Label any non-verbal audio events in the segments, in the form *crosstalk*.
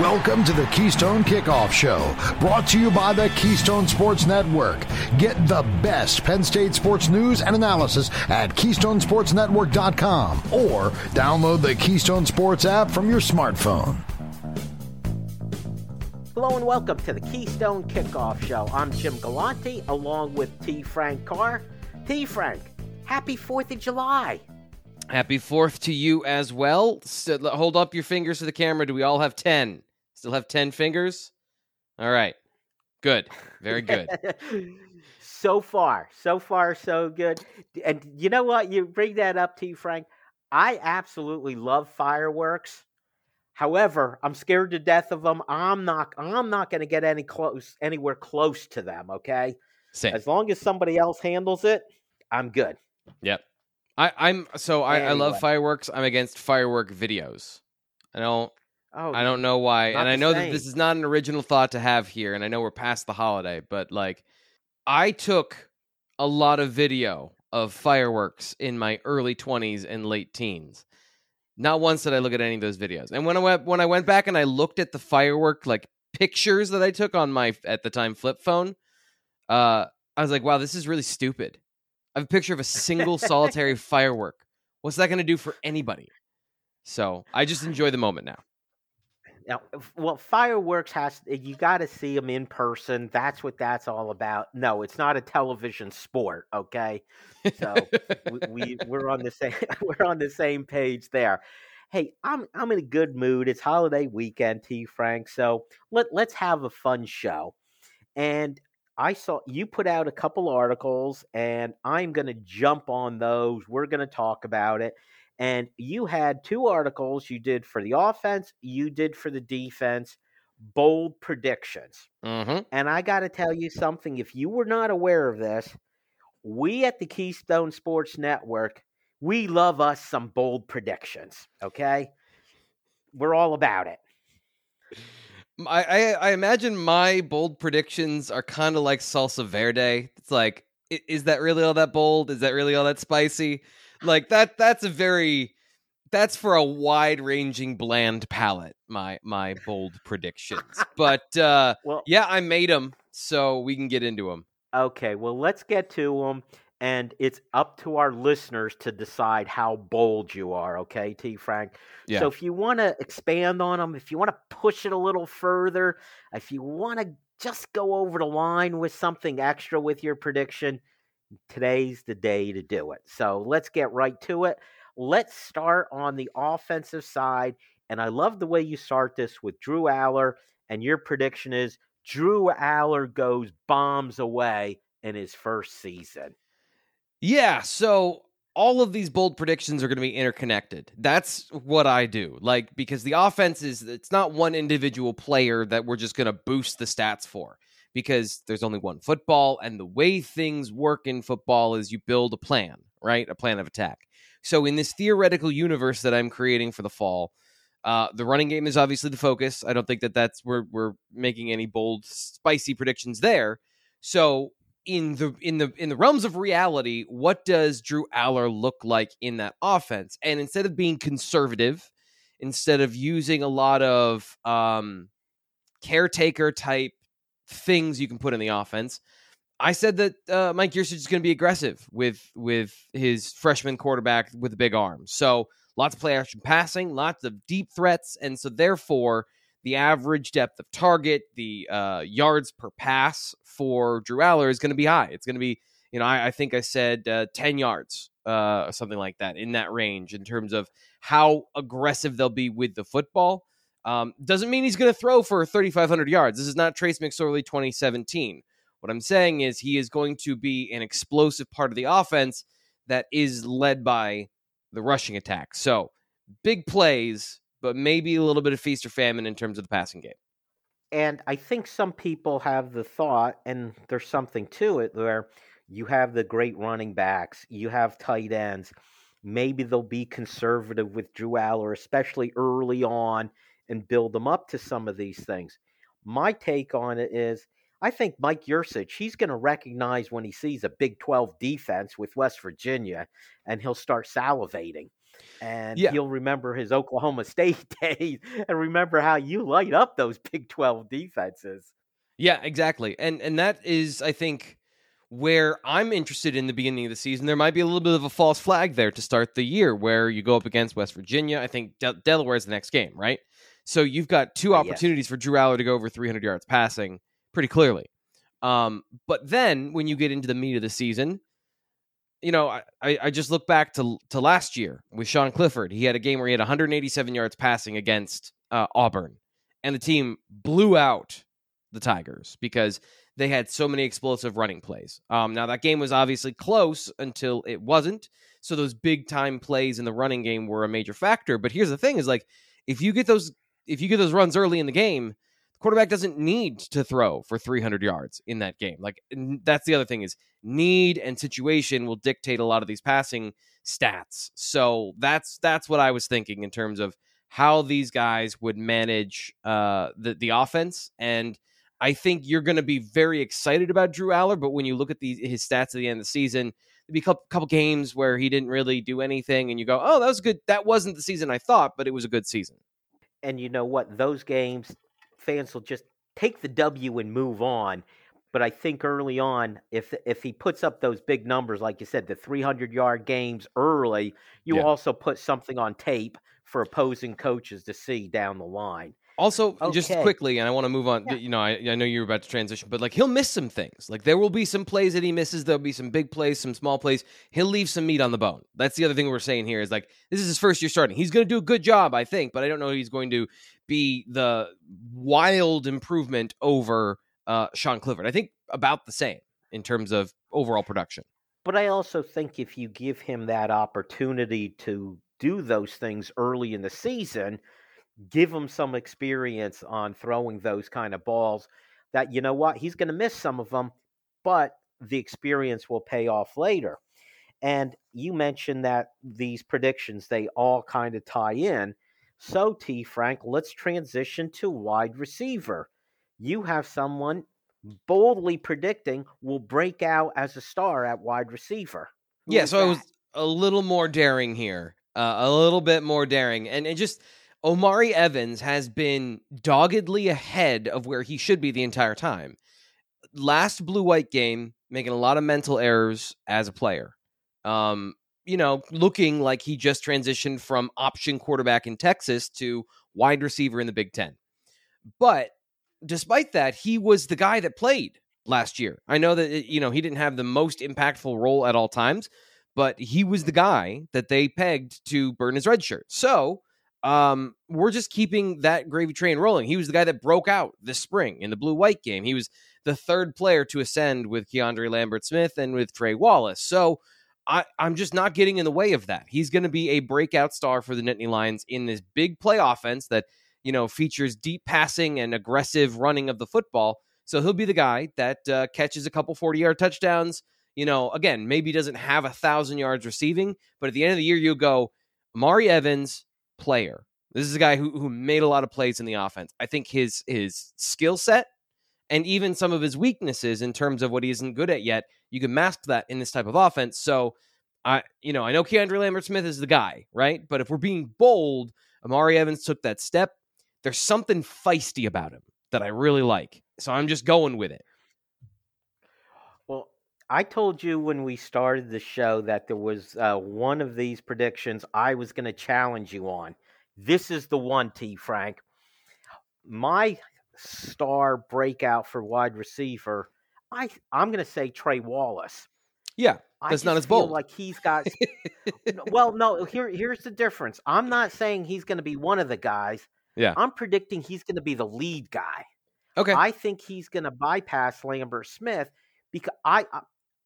Welcome to the Keystone Kickoff Show, brought to you by the Keystone Sports Network. Get the best Penn State sports news and analysis at KeystonesportsNetwork.com or download the Keystone Sports app from your smartphone. Hello and welcome to the Keystone Kickoff Show. I'm Jim Galante along with T. Frank Carr. T. Frank, happy 4th of July. Happy 4th to you as well. Still, hold up your fingers to the camera. Do we all have 10? Still have 10 fingers? All right. Good. Very good. *laughs* so far, so far, so good. And you know what? You bring that up to you, Frank. I absolutely love fireworks. However, I'm scared to death of them. I'm not. I'm not going to get any close, anywhere close to them. Okay. Same. As long as somebody else handles it, I'm good. Yep. I, I'm so I, Anyway. I love fireworks. I'm against firework videos. I don't Oh, I don't know why. And I know that this is not an original thought to have here, and I know we're past the holiday, but like I took a lot of video of fireworks in my early 20s and late teens. Not once did I look at any of those videos. And when I went when I went back and I looked at the firework like pictures that I took on my at the time flip phone, uh I was like, wow, this is really stupid. I have a picture of a single solitary *laughs* firework. What's that going to do for anybody? So, I just enjoy the moment now. Now, well, fireworks has eh, you got to see them in person. That's what that's all about. No, it's not a television sport. Okay, so we, we *laughs* we're on the same *laughs* we're on the same page there. Hey, I'm I'm in a good mood. It's holiday weekend, T. Frank. So let let's have a fun show. And I saw you put out a couple articles, and I'm going to jump on those. We're going to talk about it. And you had two articles you did for the offense, you did for the defense, bold predictions. Mhm. And I got to tell you something if you were not aware of this, we at the Keystone Sports Network, we love us some bold predictions, okay? We're all about it. I, I I imagine my bold predictions are kind of like salsa verde. It's like, is that really all that bold? Is that really all that spicy? Like that. That's a very that's for a wide ranging bland palate. My my bold predictions, but uh, Well, yeah, I made them, so we can get into them. Okay, well, let's get to them, and it's up to our listeners to decide how bold you are. Okay, T. Frank. Yeah. So if you want to expand on them, if you want to push it a little further, if you want to just go over the line with something extra with your prediction, today's the day to do it. So let's get right to it. Let's start on the offensive side, and I love the way you start this with Drew Allar, and your prediction is Drew Allar goes bombs away in his first season. Yeah, so all of these bold predictions are going to be interconnected. That's what I do. Like because the offense is it's not one individual player that we're just going to boost the stats for because there's only one football and the way things work in football is you build a plan, right? A plan of attack. So in this theoretical universe that I'm creating for the fall, uh, the running game is obviously the focus. I don't think that that's we're we're making any bold, spicy predictions there. So in the in the in the realms of reality, what does Drew Allar look like in that offense? And instead of being conservative, instead of using a lot of um, caretaker type things you can put in the offense, I said that uh, Mike Yurcich is going to be aggressive with with his freshman quarterback with a big arm. So lots of play action passing, lots of deep threats, and so therefore the average depth of target, the uh, yards per pass for Drew Allar is going to be high. It's going to be, you know, I, I think I said uh, ten yards, uh, something like that, in that range in terms of how aggressive they'll be with the football. Um, doesn't mean he's going to throw for 3,500 yards. This is not Trace McSorley 2017. What I'm saying is he is going to be an explosive part of the offense that is led by the rushing attack. So big plays, but maybe a little bit of feast or famine in terms of the passing game. And I think some people have the thought, and there's something to it, where you have the great running backs, you have tight ends. Maybe they'll be conservative with Drew Allar, especially early on, and build them up to some of these things. My take on it is I think Mike Yurcich, he's going to recognize when he sees a Big 12 defense with West Virginia, and he'll start salivating. And Yeah. he'll remember his Oklahoma *laughs* State days and remember how you light up those Big 12 defenses. Yeah, exactly. And and that is I think where I'm interested in the beginning of the season. There might be a little bit of a false flag there to start the year where you go up against West Virginia. I think Delaware is the next game, right? So you've got two opportunities for Drew Allar to go over 300 yards passing pretty clearly. Um, but then when you get into the meat of the season, you know, I, I I just look back to to last year with Sean Clifford. He had a game where he had 187 yards passing against uh, Auburn, and the team blew out the Tigers because they had so many explosive running plays. Um, now that game was obviously close until it wasn't. So those big time plays in the running game were a major factor. But here's the thing: is like if you get those if you get those runs early in the game, the quarterback doesn't need to throw for 300 yards in that game. Like that's the other thing is need and situation will dictate a lot of these passing stats. So that's that's what I was thinking in terms of how these guys would manage uh, the the offense and. I think you're going to be very excited about Drew Allar, but when you look at the, his stats at the end of the season, there'd be a couple, couple games where he didn't really do anything, and you go, "Oh, that was good. That wasn't the season I thought, but it was a good season." And you know what? Those games, fans will just take the W and move on. But I think early on, if if he puts up those big numbers, like you said, the 300 yard games early, you Yeah. also put something on tape for opposing coaches to see down the line. Also, just quickly, and I want to move on. Yeah. You know, I, I know you're about to transition, but like he'll miss some things. Like there will be some plays that he misses. There'll be some big plays, some small plays. He'll leave some meat on the bone. That's the other thing we're saying here is like this is his first year starting. He's going to do a good job, I think, but I don't know he's going to be the wild improvement over uh, Sean Clifford. I think about the same in terms of overall production. But I also think if you give him that opportunity to do those things early in the season, give him some experience on throwing those kind of balls, that you know what, he's going to miss some of them, but the experience will pay off later. And you mentioned that these predictions, they all kind of tie in. So, T. Frank, let's transition to wide receiver. You have someone boldly predicting will break out as a star at wide receiver. Who yeah, so I was a little more daring here, uh, a little bit more daring, and it just Omari Evans has been doggedly ahead of where he should be the entire time. Last blue white game, making a lot of mental errors as a player. Um, you know, looking like he just transitioned from option quarterback in Texas to wide receiver in the Big Ten. But despite that, he was the guy that played last year. I know that you know he didn't have the most impactful role at all times, but he was the guy that they pegged to burn his red shirt. So um, we're just keeping that gravy train rolling. He was the guy that broke out this spring in the blue white game. He was the third player to ascend with Keandre Lambert Smith and with Trey Wallace. So I, I'm just not getting in the way of that. He's going to be a breakout star for the Nittany Lions in this big play offense that you know features deep passing and aggressive running of the football. So he'll be the guy that uh, catches a couple 40 yard touchdowns. You know, again, maybe doesn't have a thousand yards receiving, but at the end of the year, you go, Mari Evans, player. This is a guy who, who made a lot of plays in the offense. I think his his skill set and even some of his weaknesses in terms of what he isn't good at yet, you can mask that in this type of offense. So I you know, I know Keandre Lambert Smith is the guy, right? But if we're being bold, Omari Evans took that step. There's something feisty about him that I really like. So I'm just going with it. I told you when we started the show that there was uh, one of these predictions I was going to challenge you on. This is the one, T. Frank. My star breakout for wide receiver, I I'm going to say Trey Wallace. Yeah, That's not as bold. Like he's got. *laughs* Well, no. Here, here's the difference. I'm not saying he's going to be one of the guys. Yeah. I'm predicting he's going to be the lead guy. okay. I think he's going to bypass Lambert Smith because I,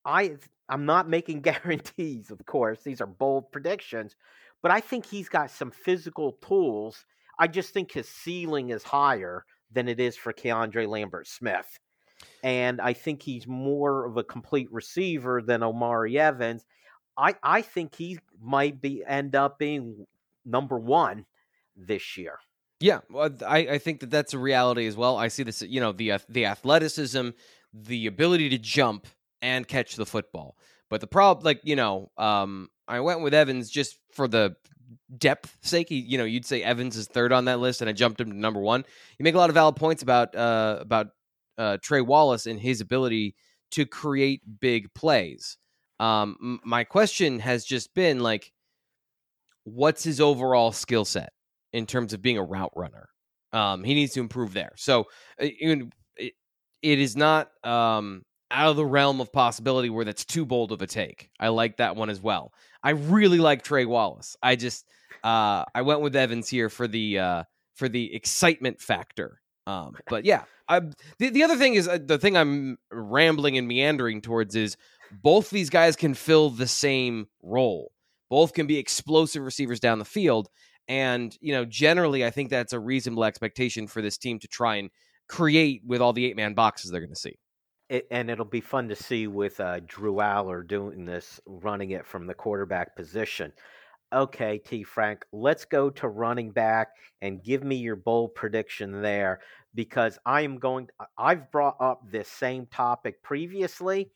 I, I'm not making *laughs* guarantees. Of course, these are bold predictions, but I think he's got some physical tools. I just think his ceiling is higher than it is for Keandre Lambert Smith, and I think he's more of a complete receiver than Omari Evans. I, I think he might be end up being number one this year. Yeah, well, I, I think that that's a reality as well. I see this, you know, the the athleticism, the ability to jump and catch the football. But the problem, like you know, um, I went with Evans just for the depth sake, you know, you'd say Evans is third on that list, and I jumped him to number one. You make a lot of valid points about uh, about uh, Trey Wallace and his ability to create big plays. Um, m- my question has just been like, what's his overall skill set in terms of being a route runner? Um, he needs to improve there. So uh, it, it is not um, out of the realm of possibility where that's too bold of a take. I like that one as well. I really like Trey Wallace. I just uh, I went with Evans here for the uh, for the excitement factor. Um, *laughs* but yeah, I, the the other thing is uh, the thing I'm rambling and meandering towards is both these guys can fill the same role. Both can be explosive receivers down the field, and you know generally I think that's a reasonable expectation for this team to try and create with all the eight man boxes they're going to see. It, and it'll be fun to see with uh, Drew Allar doing this, running it from the quarterback position. Okay, T. Frank, let's go to running back and give me your bold prediction there because I am going. I've brought up this same topic previously.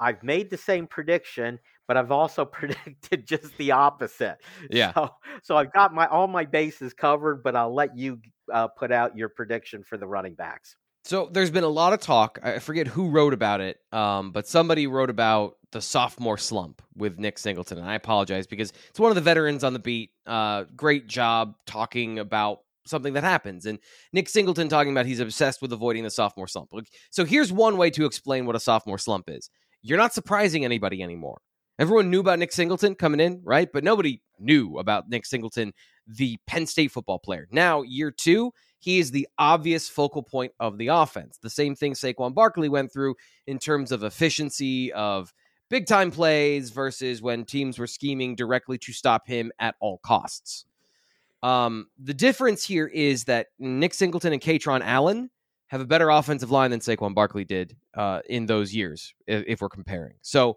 I've made the same prediction, but I've also *laughs* predicted just the opposite. Yeah. So, so I've got my all my bases covered, but I'll let you uh, put out your prediction for the running backs. So there's been a lot of talk. I forget who wrote about it, um, but somebody wrote about the sophomore slump with Nick Singleton, and I apologize because it's one of the veterans on the beat. Uh, great job talking about something that happens, and Nick Singleton talking about he's obsessed with avoiding the sophomore slump. So here's one way to explain what a sophomore slump is: you're not surprising anybody anymore. Everyone knew about Nick Singleton coming in, right? But nobody knew about Nick Singleton, the Penn State football player. Now, year two, he is the obvious focal point of the offense. The same thing Saquon Barkley went through in terms of efficiency of big time plays versus when teams were scheming directly to stop him at all costs. Um, the difference here is that Nick Singleton and Kaytron Allen have a better offensive line than Saquon Barkley did uh, in those years, if, if, we're comparing. So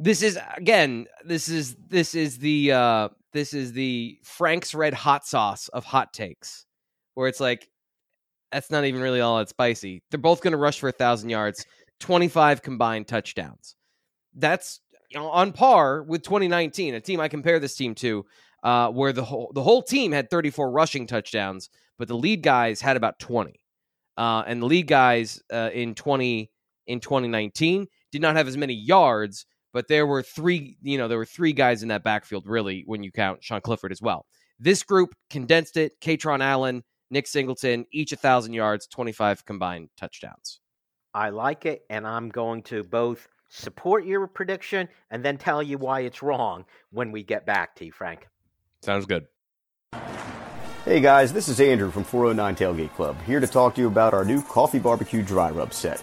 this is again, this is this is the uh, this is the Frank's Red Hot Sauce of hot takes where it's like that's not even really all that spicy. They're both going to rush for a thousand yards, twenty five combined touchdowns. That's you know, on par with 2019, a team I compare this team to, uh, where the whole the whole team had 34 rushing touchdowns, but the lead guys had about 20. Uh, and the lead guys uh, in 20 in 2019 did not have as many yards, but there were three. You know, there were three guys in that backfield really when you count Sean Clifford as well. This group condensed it. Kaytron Allen, Nick Singleton, each a thousand yards, 25 combined touchdowns. I like it, and I'm going to both support your prediction and then tell you why it's wrong when we get back to you, Frank. Sounds good. Hey guys, this is Andrew from 409 Tailgate Club, here to talk to you about our new coffee barbecue dry rub set.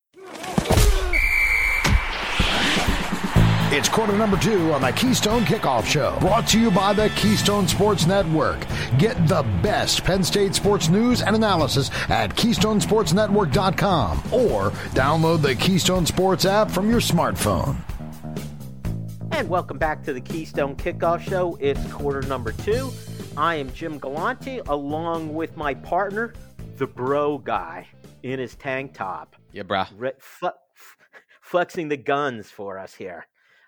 It's quarter number two on the Keystone Kickoff Show, brought to you by the Keystone Sports Network. Get the best Penn State sports news and analysis at KeystonesportsNetwork.com or download the Keystone Sports app from your smartphone. And welcome back to the Keystone Kickoff Show. It's quarter number two. I am Jim Galante along with my partner, the bro guy. in his tank top. Yeah, brah. Re- fu- *laughs* flexing the guns for us here.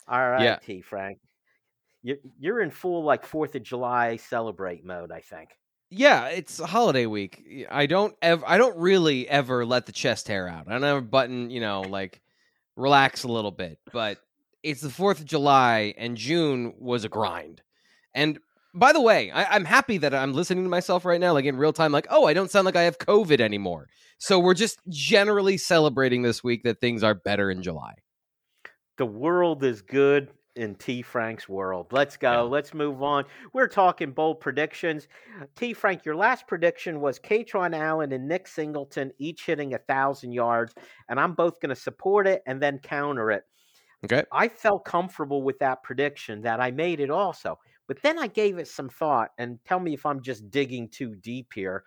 All right, Yeah. T. Frank. You're, you're in full like Fourth of July celebrate mode, I think. Yeah, it's holiday week. I don't ever I don't really ever let the chest hair out. I never button, you know, like relax a little bit. But it's the fourth of July and June was a grind. And by the way, I, I'm happy that I'm listening to myself right now, like in real time, like, oh, I don't sound like I have COVID anymore. So we're just generally celebrating this week that things are better in July. The world is good in T. Frank's world. Let's go. Yeah. Let's move on. We're talking bold predictions. T. Frank, your last prediction was Kaytron Allen and Nick Singleton each hitting a thousand yards, and I'm both going to support it and then counter it. Okay. I felt comfortable with that prediction that I made it also. But then I gave it some thought, and tell me if I'm just digging too deep here.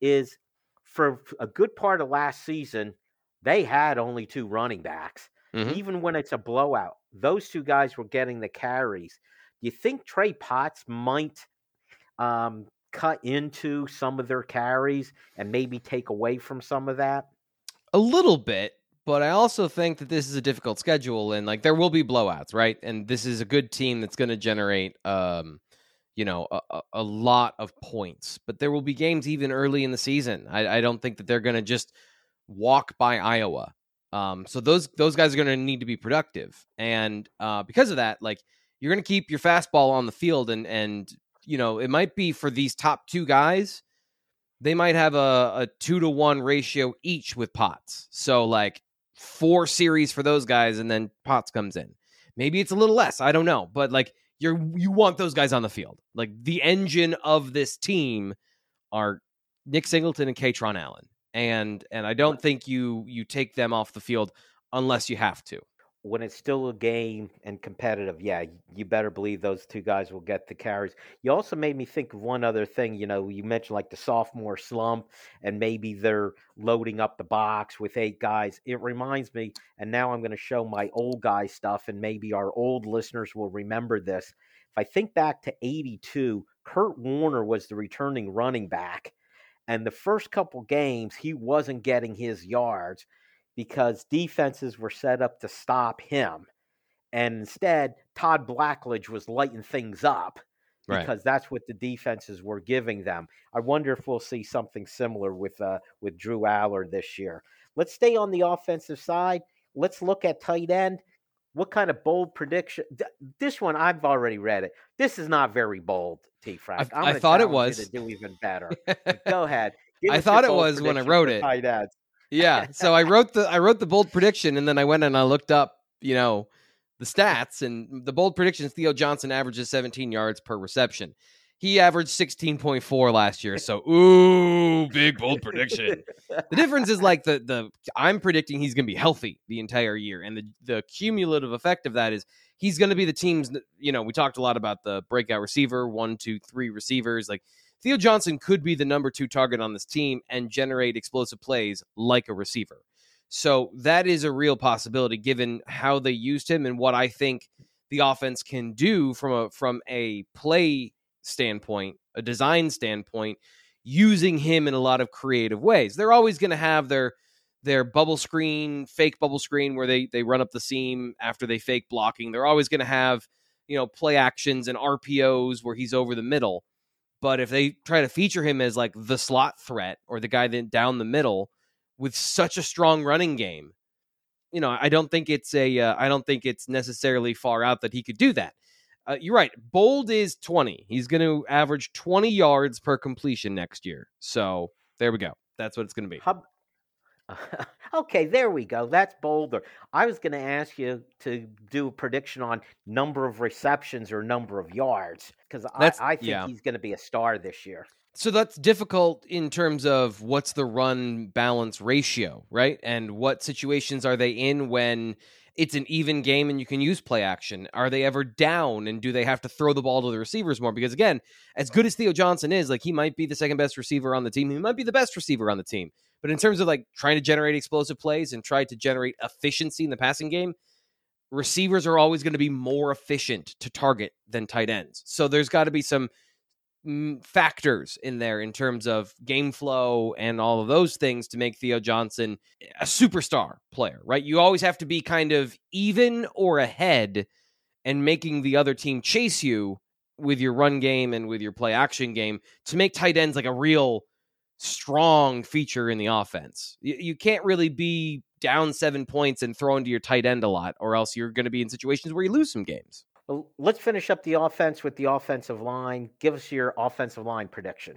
Is for a good part of last season, they had only two running backs. Mhm. Even when it's a blowout, those two guys were getting the carries. Do you think Trey Potts might um, cut into some of their carries and maybe take away from some of that? A little bit, but I also think that this is a difficult schedule and like there will be blowouts, right? And this is a good team that's going to generate um you know a, a- a lot of points, but there will be games even early in the season. I, I don't think that they're going to just walk by Iowa. Um, so those those guys are going to need to be productive, and uh, because of that, like you're going to keep your fastball on the field, and and you know it might be for these top two guys they might have a, a two to one ratio each with Potts. So like four series for those guys, and then Potts comes in. Maybe it's a little less. I don't know, but like you're you want those guys on the field. Like the engine of this team are Nick Singleton and Kaytron Allen, and and I don't think you you take them off the field unless you have to. when it's still a game and competitive, yeah, you better believe those two guys will get the carries. You also made me think of one other thing. You know, you mentioned like the sophomore slump, and maybe they're loading up the box with eight guys. It reminds me, and now I'm going to show my old guy stuff, and maybe our old listeners will remember this. If I think back to 82, Curt Warner was the returning running back. And the first couple games, he wasn't getting his yards because defenses were set up to stop him. And instead, Todd Blackledge was lighting things up Right. because that's what the defenses were giving them. I wonder if we'll see something similar with uh, with Drew Allar this year. Let's stay on the offensive side. Let's look at tight end. What kind of bold prediction? th- This one I've already read it. This is not very bold, T. Frank. I- I thought it was. to do even better. Go *laughs* ahead. I thought it was when I wrote it. Yeah. So I wrote the I wrote the bold prediction, and then I went and I looked up, you know, the stats, and the bold predictions. Theo Johnson averages 17 yards per reception. He averaged 16.4 last year. So ooh, big bold prediction. the difference is like the the I'm predicting he's going to be healthy the entire year, and the the cumulative effect of that is he's going to be the team's. You know, we talked a lot about the breakout receiver, one, two, three receivers. Like Theo Johnson could be the number two target on this team and generate explosive plays like a receiver. So that is a real possibility given how they used him and what I think the offense can do from a from a play standpoint, a design standpoint, using him in a lot of creative ways. They're always going to have their their bubble screen, fake bubble screen where they they run up the seam after they fake blocking. They're always going to have, you know, play actions and RPOs where he's over the middle. But if they try to feature him as like the slot threat or the guy that down the middle with such a strong running game, you know, I don't think it's a uh, I don't think it's necessarily far out that he could do that. Uh, you're right. Bold is 20. He's going to average 20 yards per completion next year. So there we go. That's what it's going to be. Hub- *laughs* okay, there we go. That's bolder. I was going to ask you to do a prediction on number of receptions or number of yards because I, I think yeah. he's going to be a star this year. So that's difficult in terms of what's the run balance ratio, right? And what situations are they in when it's an even game and you can use play action? Are they ever down and do they have to throw the ball to the receivers more? Because again, as good as Theo Johnson is, like he might be the second best receiver on the team. He might be the best receiver on the team. But in terms of like trying to generate explosive plays and try to generate efficiency in the passing game, receivers are always going to be more efficient to target than tight ends. So there's got to be some factors in there in terms of game flow and all of those things to make Theo Johnson a superstar player, right? You always have to be kind of even or ahead and making the other team chase you with your run game and with your play action game to make tight ends like a real strong feature in the offense. You, can't really be down seven points and throw into your tight end a lot, or else you're going to be in situations where you lose some games. Let's finish up the offense with the offensive line. Give us your offensive line prediction.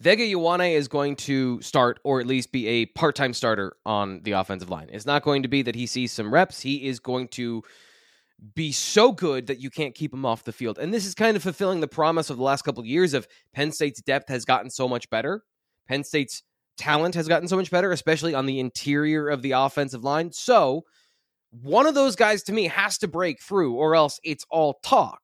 Vega Ioane is going to start, or at least be a part time starter on the offensive line. It's not going to be that he sees some reps. He is going to be so good that you can't keep him off the field. And this is kind of fulfilling the promise of the last couple of years of Penn State's depth has gotten so much better. Penn State's talent has gotten so much better, especially on the interior of the offensive line. So, one of those guys to me has to break through, or else it's all talk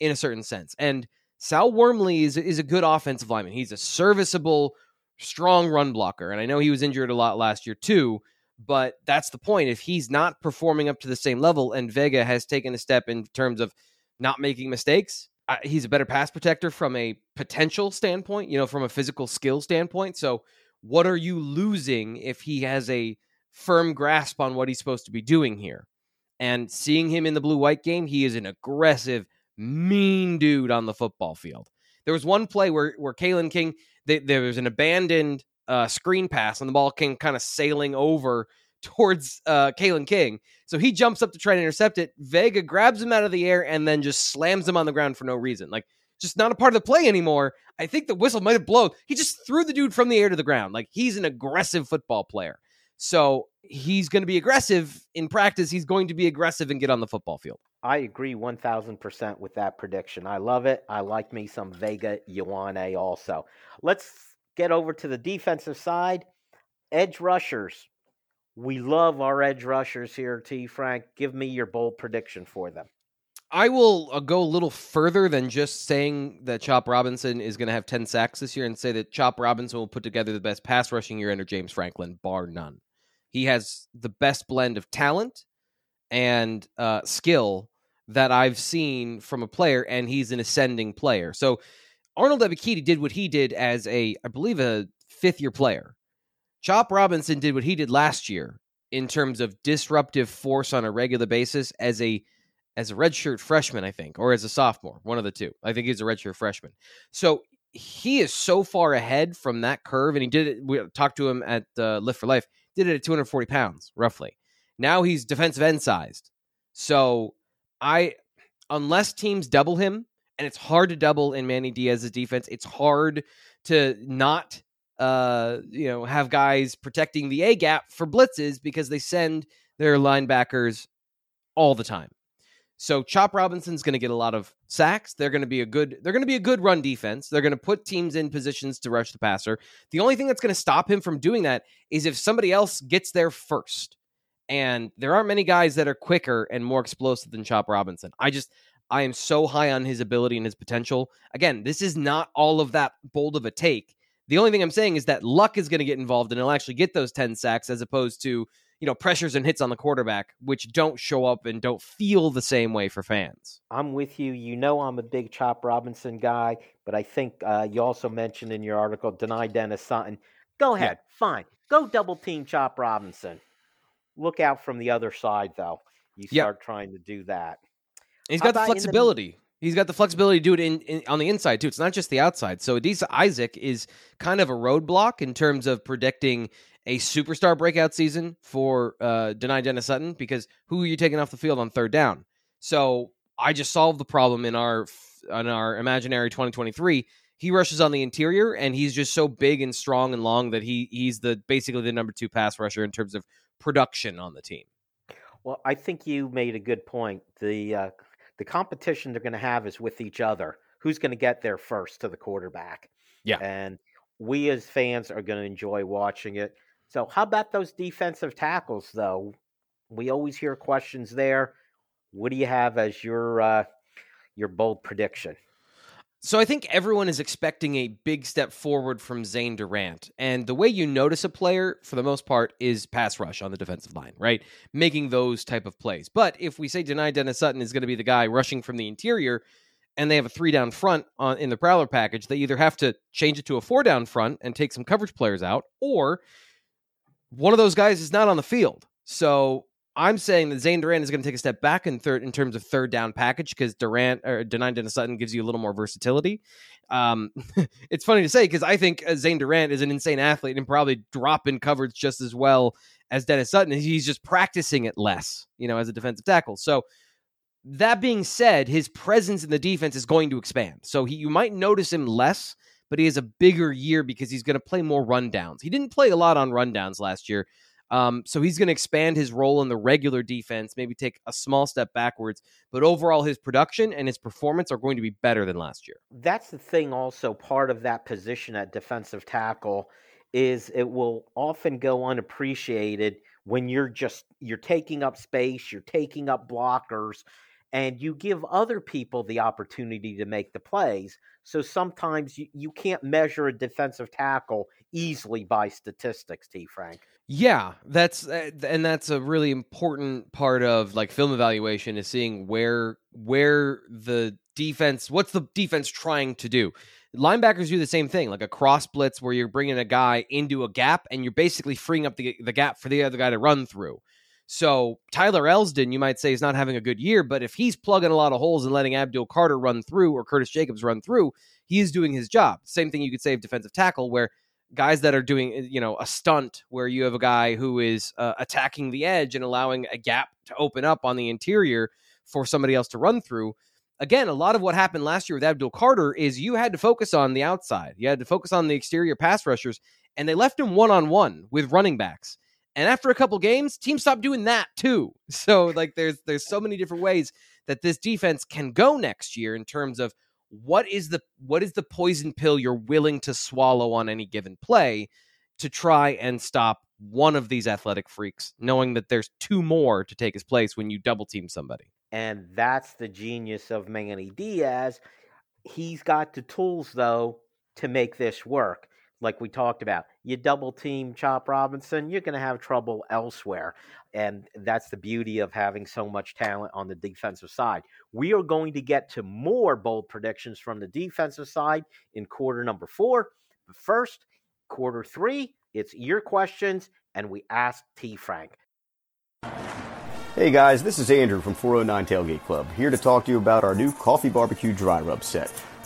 in a certain sense. And Sal Wormley is, is a good offensive lineman. He's a serviceable, strong run blocker. And I know he was injured a lot last year, too. But that's the point. If he's not performing up to the same level, and Vega has taken a step in terms of not making mistakes, he's a better pass protector from a potential standpoint, you know, from a physical skill standpoint. So, what are you losing if he has a firm grasp on what he's supposed to be doing here? And seeing him in the blue white game, he is an aggressive, mean dude on the football field. There was one play where where Kalen King, they, there was an abandoned uh, screen pass, and the ball came kind of sailing over *laughs* towards uh, Kalen King. So he jumps up to try to intercept it. Vega grabs him out of the air and then just slams him on the ground for no reason. Like, just not a part of the play anymore. I think the whistle might have blown. He just threw the dude from the air to the ground. Like, he's an aggressive football player. So he's going to be aggressive in practice. He's going to be aggressive and get on the football field. I agree 1000% with that prediction. I love it. I like me some Vega Ioane also. Let's get over to the defensive side. Edge rushers. We love our edge rushers here, T. Frank. Give me your bold prediction for them. I will uh, go a little further than just saying that Chop Robinson is going to have 10 sacks this year and say that Chop Robinson will put together the best pass rushing year under James Franklin, bar none. He has the best blend of talent and uh, skill that I've seen from a player, and he's an ascending player. So Arnold Ebiketie did what he did as a, I believe, a fifth year player. Chop Robinson did what he did last year in terms of disruptive force on a regular basis as a as a redshirt freshman, I think, or as a sophomore, one of the two. I think he's a redshirt freshman. So he is so far ahead from that curve, and he did it. We talked to him at uh, Lift for Life. Did it at 240 pounds, roughly. Now he's defensive end sized. So I, unless teams double him, and it's hard to double in Manny Diaz's defense. It's hard to not uh, you know, have guys protecting the A gap for blitzes because they send their linebackers all the time. So Chop Robinson's going to get a lot of sacks. They're going to be a good they're going to be a good run defense. They're going to put teams in positions to rush the passer. The only thing that's going to stop him from doing that is if somebody else gets there first. And there aren't many guys that are quicker and more explosive than Chop Robinson. I just I am so high on his ability and his potential. Again, this is not all of that bold of a take. The only thing I'm saying is that luck is going to get involved and he'll actually get those 10 sacks as opposed to, you know, pressures and hits on the quarterback, which don't show up and don't feel the same way for fans. I'm with you. You know, I'm a big Chop Robinson guy, but I think uh, you also mentioned in your article, Dani Dennis Sutton. Go ahead. Yeah. Fine. Go double team Chop Robinson. Look out from the other side, though. You start trying to do that. He's got the flexibility. The... He's got the flexibility to do it in, in, on the inside too. It's not just the outside. So Adisa Isaac is kind of a roadblock in terms of predicting a superstar breakout season for uh, Dani Dennis Sutton because who are you taking off the field on third down? So I just solved the problem in our in our imaginary 2023. He rushes on the interior and he's just so big and strong and long that he he's the basically the number two pass rusher in terms of production on the team. Well, I think you made a good point. The uh, the competition they're going to have is with each other. Who's going to get there first to the quarterback? Yeah. And we as fans are going to enjoy watching it. So, how about those defensive tackles, though? We always hear questions there. What do you have as your uh, your bold prediction? So I think everyone is expecting a big step forward from Zane Durant. And the way you notice a player, for the most part, is pass rush on the defensive line, right? Making those type of plays. But if we say Dani Dennis Sutton is going to be the guy rushing from the interior, and they have a three down front on in the Prowler package, they either have to change it to a four down front and take some coverage players out, or one of those guys is not on the field. So I'm saying that Zane Durant is going to take a step back in third in terms of third down package because Durant or Dani Dennis Sutton gives you a little more versatility. Um, *laughs* it's funny to say because I think uh, Zane Durant is an insane athlete and probably drop in coverage just as well as Dennis Sutton. He's just practicing it less, you know, as a defensive tackle. So that being said, his presence in the defense is going to expand. So he, you might notice him less, but he has a bigger year because he's going to play more rundowns. He didn't play a lot on rundowns last year. Um, so he's going to expand his role in the regular defense, maybe take a small step backwards, but overall his production and his performance are going to be better than last year. That's the thing also part of that position at defensive tackle is it will often go unappreciated when you're just you're taking up space, you're taking up blockers and you give other people the opportunity to make the plays. So sometimes you, you can't measure a defensive tackle easily by statistics, T. Frank. Yeah, that's uh, and that's a really important part of like film evaluation is seeing where where the defense what's the defense trying to do. Linebackers do the same thing, like a cross blitz where you're bringing a guy into a gap and you're basically freeing up the the gap for the other guy to run through. So Tyler Elsdon, you might say, is not having a good year, but if he's plugging a lot of holes and letting Abdul Carter run through or Curtis Jacobs run through, he is doing his job. Same thing you could say of defensive tackle, where guys that are doing eh, you know a stunt where you have a guy who is uh, attacking the edge and allowing a gap to open up on the interior for somebody else to run through. Again a lot of what happened last year with abdul carter is you had to focus on the outside. You had to focus on the exterior pass rushers and they left him one-on-one with running backs and after a couple games teams stopped doing that too *laughs* so like there's there's so many different ways that this defense can go next year in terms of what is the what is the poison pill you're willing to swallow on any given play to try and stop one of these athletic freaks, knowing that there's two more to take his place when you double team somebody. And that's the genius of Manny Diaz. He's got the tools though to make this work like we talked about. You double team Chop Robinson, you're going to have trouble elsewhere. And that's the beauty of having so much talent on the defensive side. We are going to get to more bold predictions from the defensive side in quarter number four. But first, quarter three, it's your questions, and we ask T. Frank. Hey guys, this is Andrew from 409 Tailgate Club, here to talk to you about our new coffee barbecue dry rub set.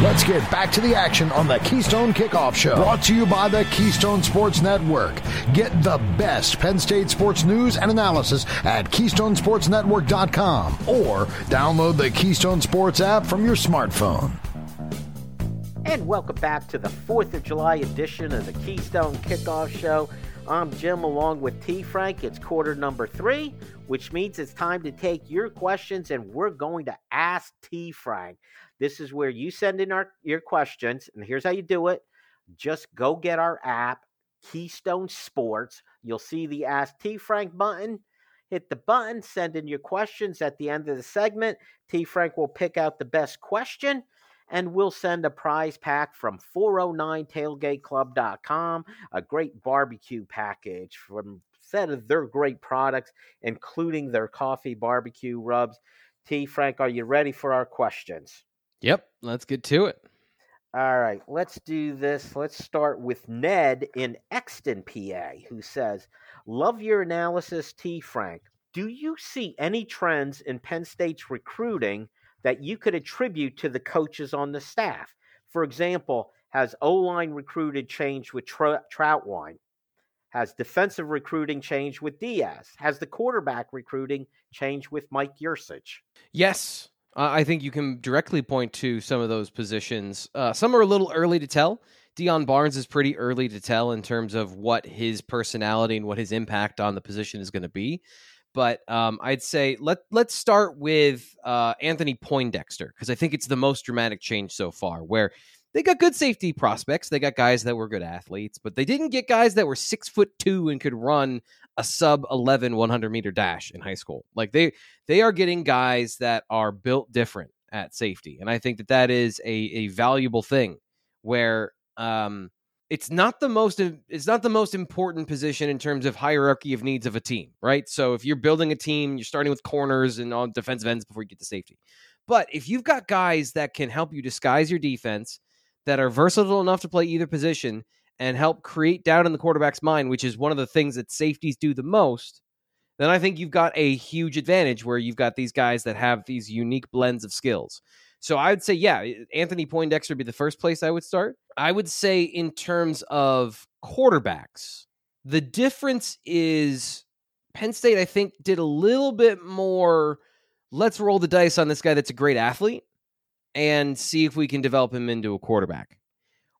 Let's get back to the action on the Keystone Kickoff Show. Brought to you by the Keystone Sports Network. Get the best Penn State sports news and analysis at KeystonesportsNetwork.com or download the Keystone Sports app from your smartphone. And welcome back to the 4th of July edition of the Keystone Kickoff Show. I'm Jim along with T Frank. It's quarter number three, which means it's time to take your questions and we're going to ask T Frank. This is where you send in our your questions, and here's how you do it. Just go get our app, Keystone Sports. You'll see the Ask T Frank button. Hit the button, send in your questions at the end of the segment. T Frank will pick out the best question, and we'll send a prize pack from 409tailgateclub.com, a great barbecue package from set of their great products, including their coffee barbecue rubs. T. Frank, are you ready for our questions? Yep, let's get to it. All right, let's do this. Let's start with Ned in Exton, PA, who says, Love your analysis, T. Frank. Do you see any trends in Penn State's recruiting that you could attribute to the coaches on the staff? For example, has O line recruited changed with Tra- Trautwein? Has defensive recruiting changed with Diaz? Has the quarterback recruiting changed with Mike Yurcich? Yes, I think you can directly point to some of those positions. Uh, some are a little early to tell. Deion Barnes is pretty early to tell in terms of what his personality and what his impact on the position is going to be. But um, I'd say let let's start with uh, Anthony Poindexter because I think it's the most dramatic change so far. Where they got good safety prospects, they got guys that were good athletes, but they didn't get guys that were six foot two and could run a sub 11 100 meter dash in high school. Like they they are getting guys that are built different at safety, and I think that that is a a valuable thing where um it's not the most it's not the most important position in terms of hierarchy of needs of a team, right? So if you're building a team, you're starting with corners and on defensive ends before you get to safety. But if you've got guys that can help you disguise your defense, that are versatile enough to play either position and help create doubt in the quarterback's mind, which is one of the things that safeties do the most, then I think you've got a huge advantage where you've got these guys that have these unique blends of skills. So I would say, yeah, Anthony Poindexter would be the first place I would start. I would say, in terms of quarterbacks, the difference is Penn State, I think, did a little bit more. Let's roll the dice on this guy that's a great athlete and see if we can develop him into a quarterback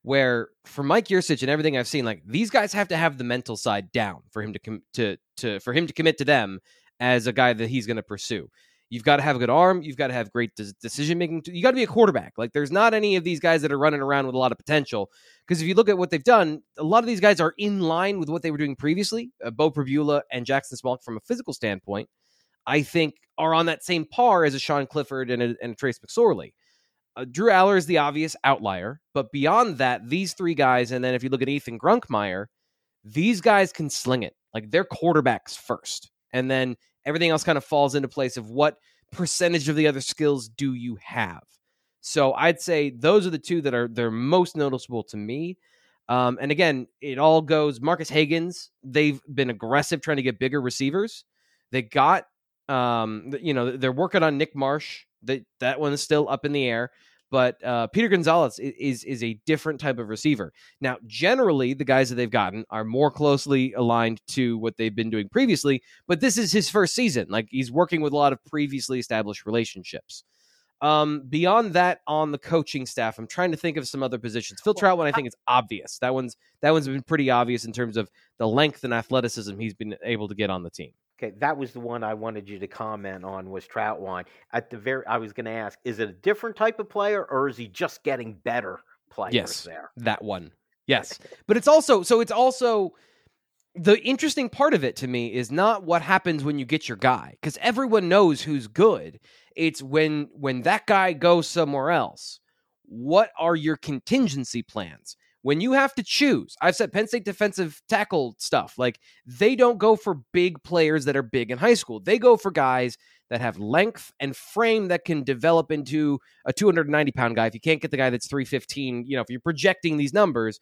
where for Mike Yurcich and everything I've seen, like these guys have to have the mental side down for him to com- to to for him to commit to them as a guy that he's going to pursue. You've got to have a good arm. You've got to have great de- decision making. You got to be a quarterback. Like there's not any of these guys that are running around with a lot of potential. Because if you look at what they've done, a lot of these guys are in line with what they were doing previously. Uh, Beau Pribula and Jaxon Smolik, from a physical standpoint, I think are on that same par as a Sean Clifford and a, and a Trace McSorley uh, Drew Allar is the obvious outlier, but beyond that, these three guys, and then if you look at Ethan Grunkemeyer, these guys can sling it. Like they're quarterbacks first, and then everything else kind of falls into place of what percentage of the other skills do you have. So I'd say those are the two that are they're most noticeable to me. Um, and again, it all goes Marques Hagans. They've been aggressive trying to get bigger receivers. They got, um, you know, they're working on Nick Marsh. That that one is still up in the air but uh, Peter Gonzalez is is a different type of receiver. Now, generally, the guys that they've gotten are more closely aligned to what they've been doing previously, but this is his first season. Like he's working with a lot of previously established relationships. Um, beyond that, on the coaching staff, I'm trying to think of some other positions. Phil Trautwein, I think it's obvious. That one's that one's been pretty obvious in terms of the length and athleticism he's been able to get on the team. Okay, that was the one I wanted you to comment on was Trautwein. At the very, I was going to ask, is it a different type of player or is he just getting better players yes, there? That one, yes. *laughs* but it's also so it's also the interesting part of it to me is not what happens when you get your guy because everyone knows who's good. It's when when that guy goes somewhere else. What are your contingency plans? When you have to choose, I've said Penn State defensive tackle stuff, like they don't go for big players that are big in high school. They go for guys that have length and frame that can develop into a 290 pound guy. If you can't get the guy that's 315, you know, if you're projecting these numbers,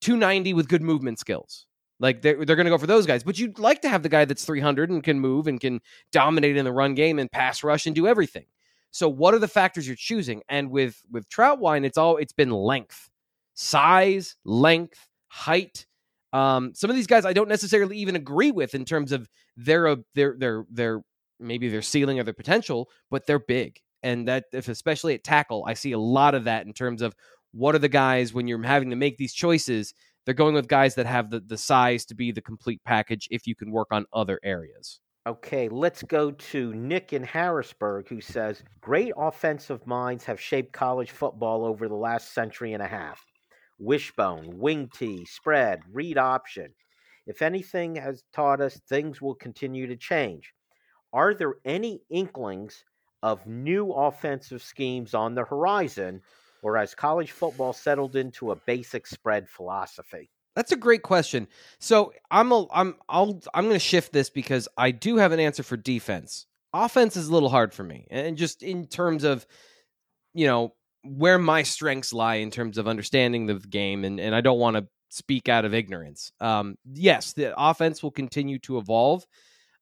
290 with good movement skills. Like they're, they're going to go for those guys. But you'd like to have the guy that's 300 and can move and can dominate in the run game and pass rush and do everything. So what are the factors you're choosing? And with with Trautwein, it's all it's been length size, length, height. Um, some of these guys I don't necessarily even agree with in terms of their uh, their their their maybe their ceiling or their potential, but they're big, and that if especially at tackle, I see a lot of that in terms of what are the guys when you're having to make these choices. They're going with guys that have the the size to be the complete package if you can work on other areas. Okay, let's go to Nick in Harrisburg, who says Great offensive minds have shaped college football over the last century and a half wishbone, wing tee, spread, read option. If anything has taught us, things will continue to change. Are there any inklings of new offensive schemes on the horizon, or has college football settled into a basic spread philosophy? That's a great question. So I'm a, I'm I'll I'm going to shift this because I do have an answer for defense. Offense is a little hard for me, and just in terms of you know where my strengths lie in terms of understanding the game, and and I don't want to speak out of ignorance. Um, yes, the offense will continue to evolve.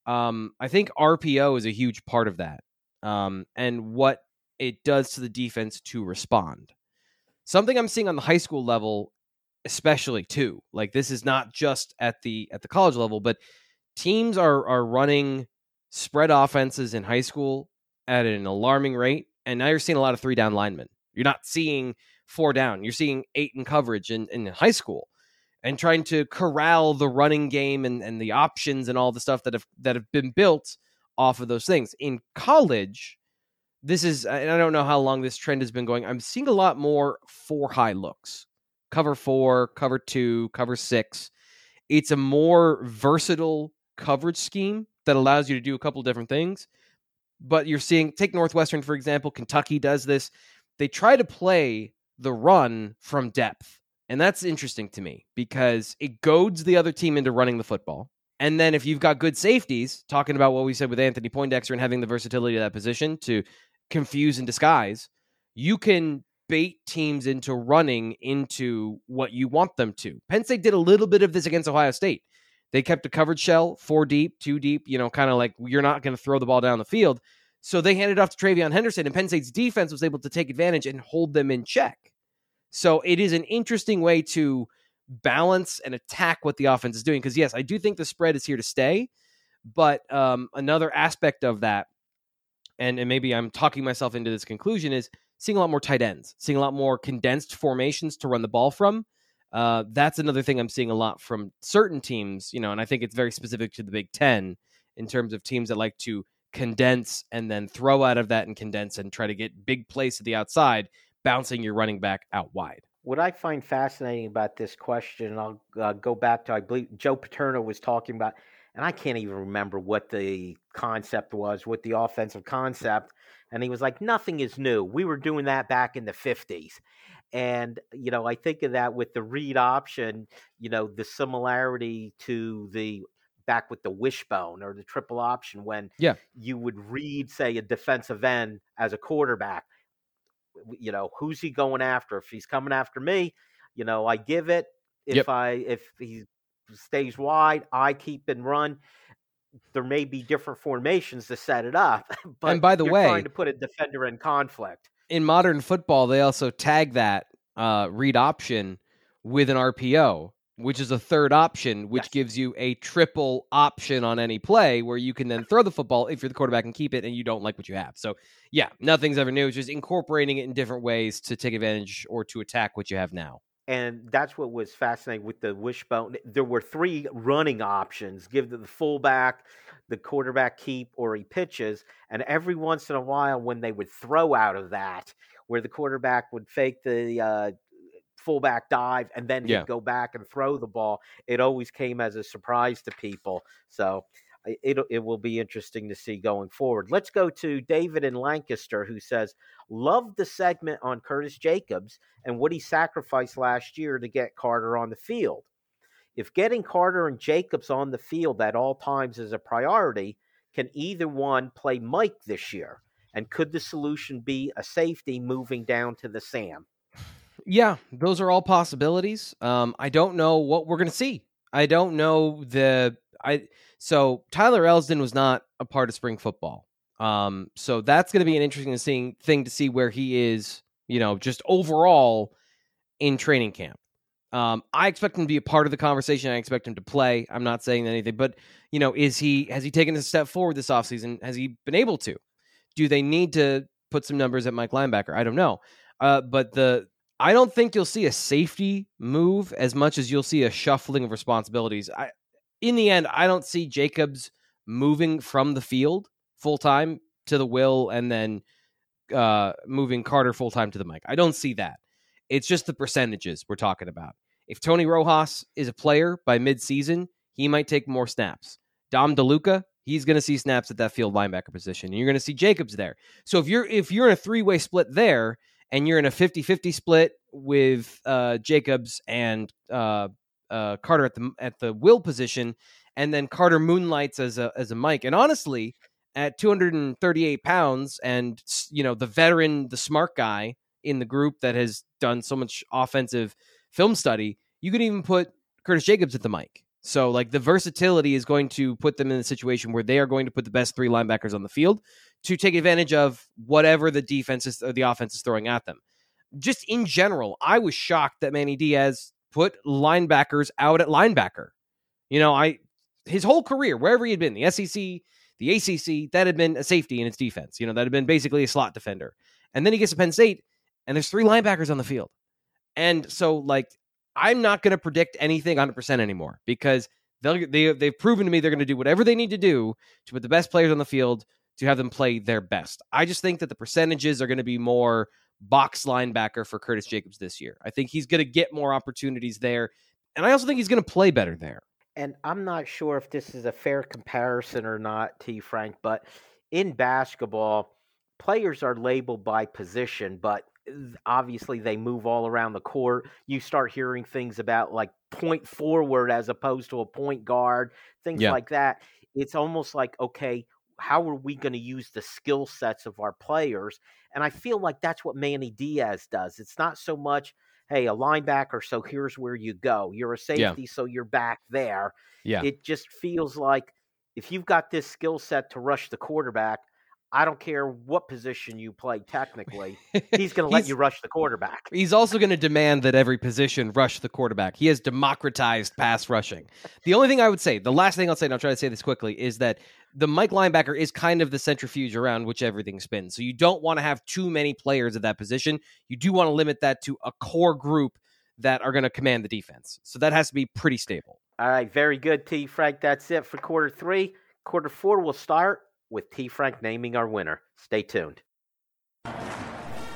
Um, I think RPO is a huge part of that, um, and what it does to the defense to respond. Something I'm seeing on the high school level especially too. Like this is not just at the at the college level, but teams are are running spread offenses in high school at an alarming rate, and now you're seeing a lot of three down linemen. You're not seeing four down. You're seeing eight in coverage in, in high school and trying to corral the running game and, and the options and all the stuff that have that have been built off of those things. In college, this is and I don't know how long this trend has been going. I'm seeing a lot more four high looks cover four, cover two, cover six. It's a more versatile coverage scheme that allows you to do a couple different things. But you're seeing, take Northwestern, for example, Kentucky does this. They try to play the run from depth. And that's interesting to me because it goads the other team into running the football. And then if you've got good safeties, talking about what we said with Anthony Poindexter and having the versatility of that position to confuse and disguise, you can bait teams into running into what you want them to. Penn State did a little bit of this against Ohio State. They kept a covered shell four deep, two deep, you know, kind of like you're not going to throw the ball down the field. So they handed off to TreVeyon Henderson, and Penn State's defense was able to take advantage and hold them in check. So it is an interesting way to balance and attack what the offense is doing. Because, yes, I do think the spread is here to stay. But um, another aspect of that, and, and maybe I'm talking myself into this conclusion, is seeing a lot more tight ends, seeing a lot more condensed formations to run the ball from. Uh, that's another thing I'm seeing a lot from certain teams, you know, and I think it's very specific to the Big Ten in terms of teams that like to condense and then throw out of that and condense and try to get big plays to the outside, bouncing your running back out wide. What I find fascinating about this question, and I'll uh, go back to I believe Joe Paterno was talking about, and I can't even remember what the concept was, what the offensive concept and he was like, nothing is new. We were doing that back in the 50s. And, you know, I think of that with the read option, you know, the similarity to the back with the wishbone or the triple option when yeah. you would read, say, a defensive end as a quarterback. You know, who's he going after? If he's coming after me, you know, I give it. If yep. I if he stays wide, I keep and run there may be different formations to set it up. *laughs* But and by the way, trying to put a defender in conflict. In modern football, they also tag that uh, read option with an RPO, which is a third option, which yes. gives you a triple option on any play where you can then throw the football if you're the quarterback and keep it and you don't like what you have. So, yeah, nothing's ever new. It's just incorporating it in different ways to take advantage or to attack what you have now and that's what was fascinating with the wishbone. There were three running options: give the fullback, the quarterback keep, or he pitches. And every once in a while, when they would throw out of that, where the quarterback would fake the uh, fullback dive and then yeah. he'd go back and throw the ball, it always came as a surprise to people. So it, it will be interesting to see going forward. Let's go to David in Lancaster, who says, Love the segment on Curtis Jacobs and what he sacrificed last year to get Carter on the field. If getting Carter and Jacobs on the field at all times is a priority, can either one play Mike this year? And could the solution be a safety moving down to the Sam? Yeah, those are all possibilities. Um, I don't know what we're going to see. I don't know the I so Tyler Elsdon was not a part of spring football. Um, so that's going to be an interesting thing, thing to see where he is, you know, just overall in training camp. Um, I expect him to be a part of the conversation. I expect him to play. I'm not saying anything, but you know, is he has he taken a step forward this offseason? Has he been able to? Do they need to put some numbers at Mike linebacker? I don't know. Uh, but the I don't think you'll see a safety move as much as you'll see a shuffling of responsibilities. I in the end, I don't see Jacobs moving from the field full time to the will and then uh, moving Carter full time to the mic. I don't see that. It's just the percentages we're talking about. If Tony Rojas is a player by midseason, he might take more snaps. Dom DeLuca, he's going to see snaps at that field linebacker position, and you're going to see Jacobs there. So if you're if you're in a three way split there, and you're in a 50-50 split with uh, Jacobs and uh, uh, Carter at the at the will position, and then Carter moonlights as a as a Mike. And honestly, at 238 pounds, and you know the veteran, the smart guy in the group that has done so much offensive film study, you could even put Curtis Jacobs at the mic. So like the versatility is going to put them in a situation where they are going to put the best three linebackers on the field to take advantage of whatever the defense is or the offense is throwing at them. Just in general, I was shocked that Manny Diaz put linebackers out at linebacker. You know, I his whole career, wherever he had been, the SEC, the ACC, that had been a safety in its defense. You know, that had been basically a slot defender. And then he gets to Penn State, and there's three linebackers on the field. And so, like, I'm not going to predict anything 100% anymore because they, they've proven to me they're going to do whatever they need to do to put the best players on the field to have them play their best. I just think that the percentages are going to be more box linebacker for Curtis Jacobs this year. I think he's going to get more opportunities there. And I also think he's going to play better there. And I'm not sure if this is a fair comparison or not, T. Frank, but in basketball, players are labeled by position, but obviously they move all around the court. You start hearing things about like point forward as opposed to a point guard, things yeah. like that. It's almost like, okay, how are we going to use the skill sets of our players? And I feel like that's what Manny Diaz does. It's not so much, hey, a linebacker, so here's where you go. You're a safety, yeah. so you're back there. Yeah. It just feels like if you've got this skill set to rush the quarterback, I don't care what position you play technically. He's going *laughs* to let you rush the quarterback. He's also going to demand that every position rush the quarterback. He has democratized pass rushing. The only thing I would say, the last thing I'll say, and I'll try to say this quickly, is that the Mike linebacker is kind of the centrifuge around which everything spins. So you don't want to have too many players at that position. You do want to limit that to a core group that are going to command the defense. So that has to be pretty stable. All right, very good, T. Frank. That's it for quarter three. Quarter four will start with T. Frank naming our winner. Stay tuned.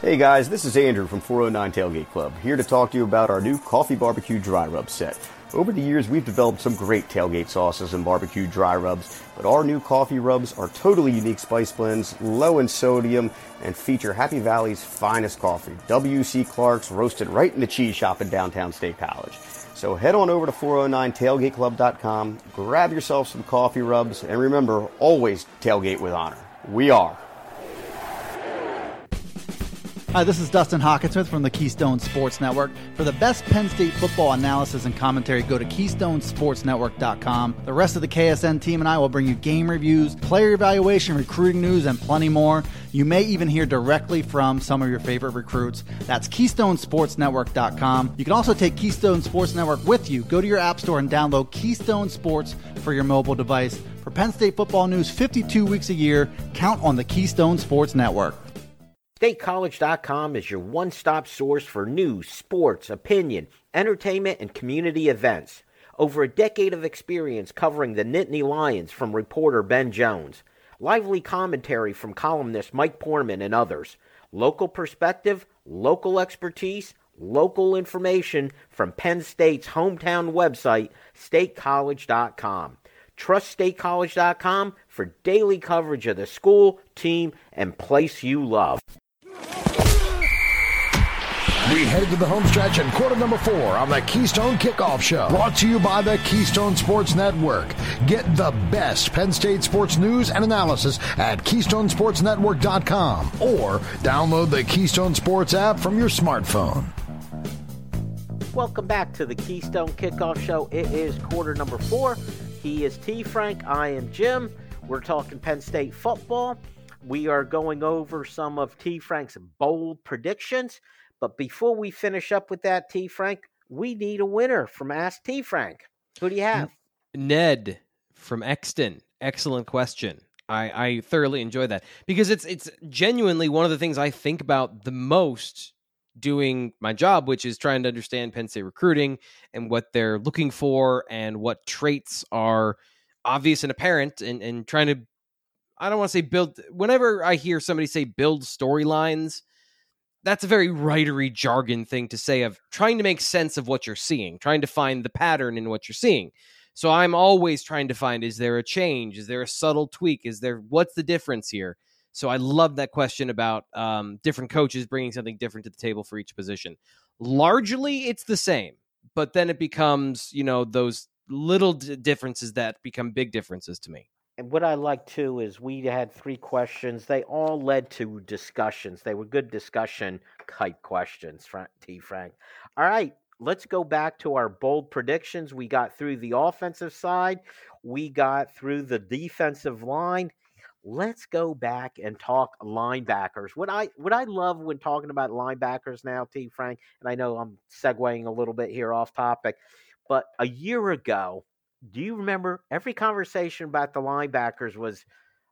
Hey guys, this is Andrew from 409 Tailgate Club, here to talk to you about our new coffee barbecue dry rub set. Over the years, we've developed some great tailgate sauces and barbecue dry rubs, but our new coffee rubs are totally unique spice blends, low in sodium, and feature Happy Valley's finest coffee, W.C. Clark's, roasted right in the cheese shop in downtown State College. So head on over to 409tailgateclub.com, grab yourself some coffee rubs, and remember, always tailgate with honor. We are. Hi, this is Dustin Hockensmith from the Keystone Sports Network. For the best Penn State football analysis and commentary, go to KeystonesportsNetwork.com. The rest of the KSN team and I will bring you game reviews, player evaluation, recruiting news, and plenty more. You may even hear directly from some of your favorite recruits. That's KeystonesportsNetwork.com. You can also take Keystone Sports Network with you. Go to your app store and download Keystone Sports for your mobile device. For Penn State football news 52 weeks a year, count on the Keystone Sports Network. StateCollege.com is your one stop source for news, sports, opinion, entertainment, and community events. Over a decade of experience covering the Nittany Lions from reporter Ben Jones. Lively commentary from columnist Mike Poorman and others. Local perspective, local expertise, local information from Penn State's hometown website, statecollege.com. Trust statecollege.com for daily coverage of the school, team, and place you love. We head to the home stretch and quarter number four on the Keystone Kickoff Show. Brought to you by the Keystone Sports Network. Get the best Penn State sports news and analysis at KeystonesportsNetwork.com or download the Keystone Sports app from your smartphone. Welcome back to the Keystone Kickoff Show. It is quarter number four. He is T. Frank. I am Jim. We're talking Penn State football. We are going over some of T. Frank's bold predictions. But before we finish up with that, T. Frank, we need a winner from Ask T. Frank. Who do you have? Ned from Exton. Excellent question. I, I thoroughly enjoy that because it's it's genuinely one of the things I think about the most doing my job, which is trying to understand Penn State recruiting and what they're looking for and what traits are obvious and apparent and, and trying to I don't want to say build whenever I hear somebody say build storylines, that's a very writery jargon thing to say of trying to make sense of what you're seeing, trying to find the pattern in what you're seeing. So I'm always trying to find is there a change? Is there a subtle tweak? Is there what's the difference here? So I love that question about um, different coaches bringing something different to the table for each position. Largely, it's the same, but then it becomes you know those little d- differences that become big differences to me. And what I like too is we had three questions. They all led to discussions. They were good discussion type questions, T. Frank. All right, let's go back to our bold predictions. We got through the offensive side, we got through the defensive line. Let's go back and talk linebackers. What I what I love when talking about linebackers now, T. Frank, and I know I'm segueing a little bit here off topic, but a year ago, do you remember every conversation about the linebackers was,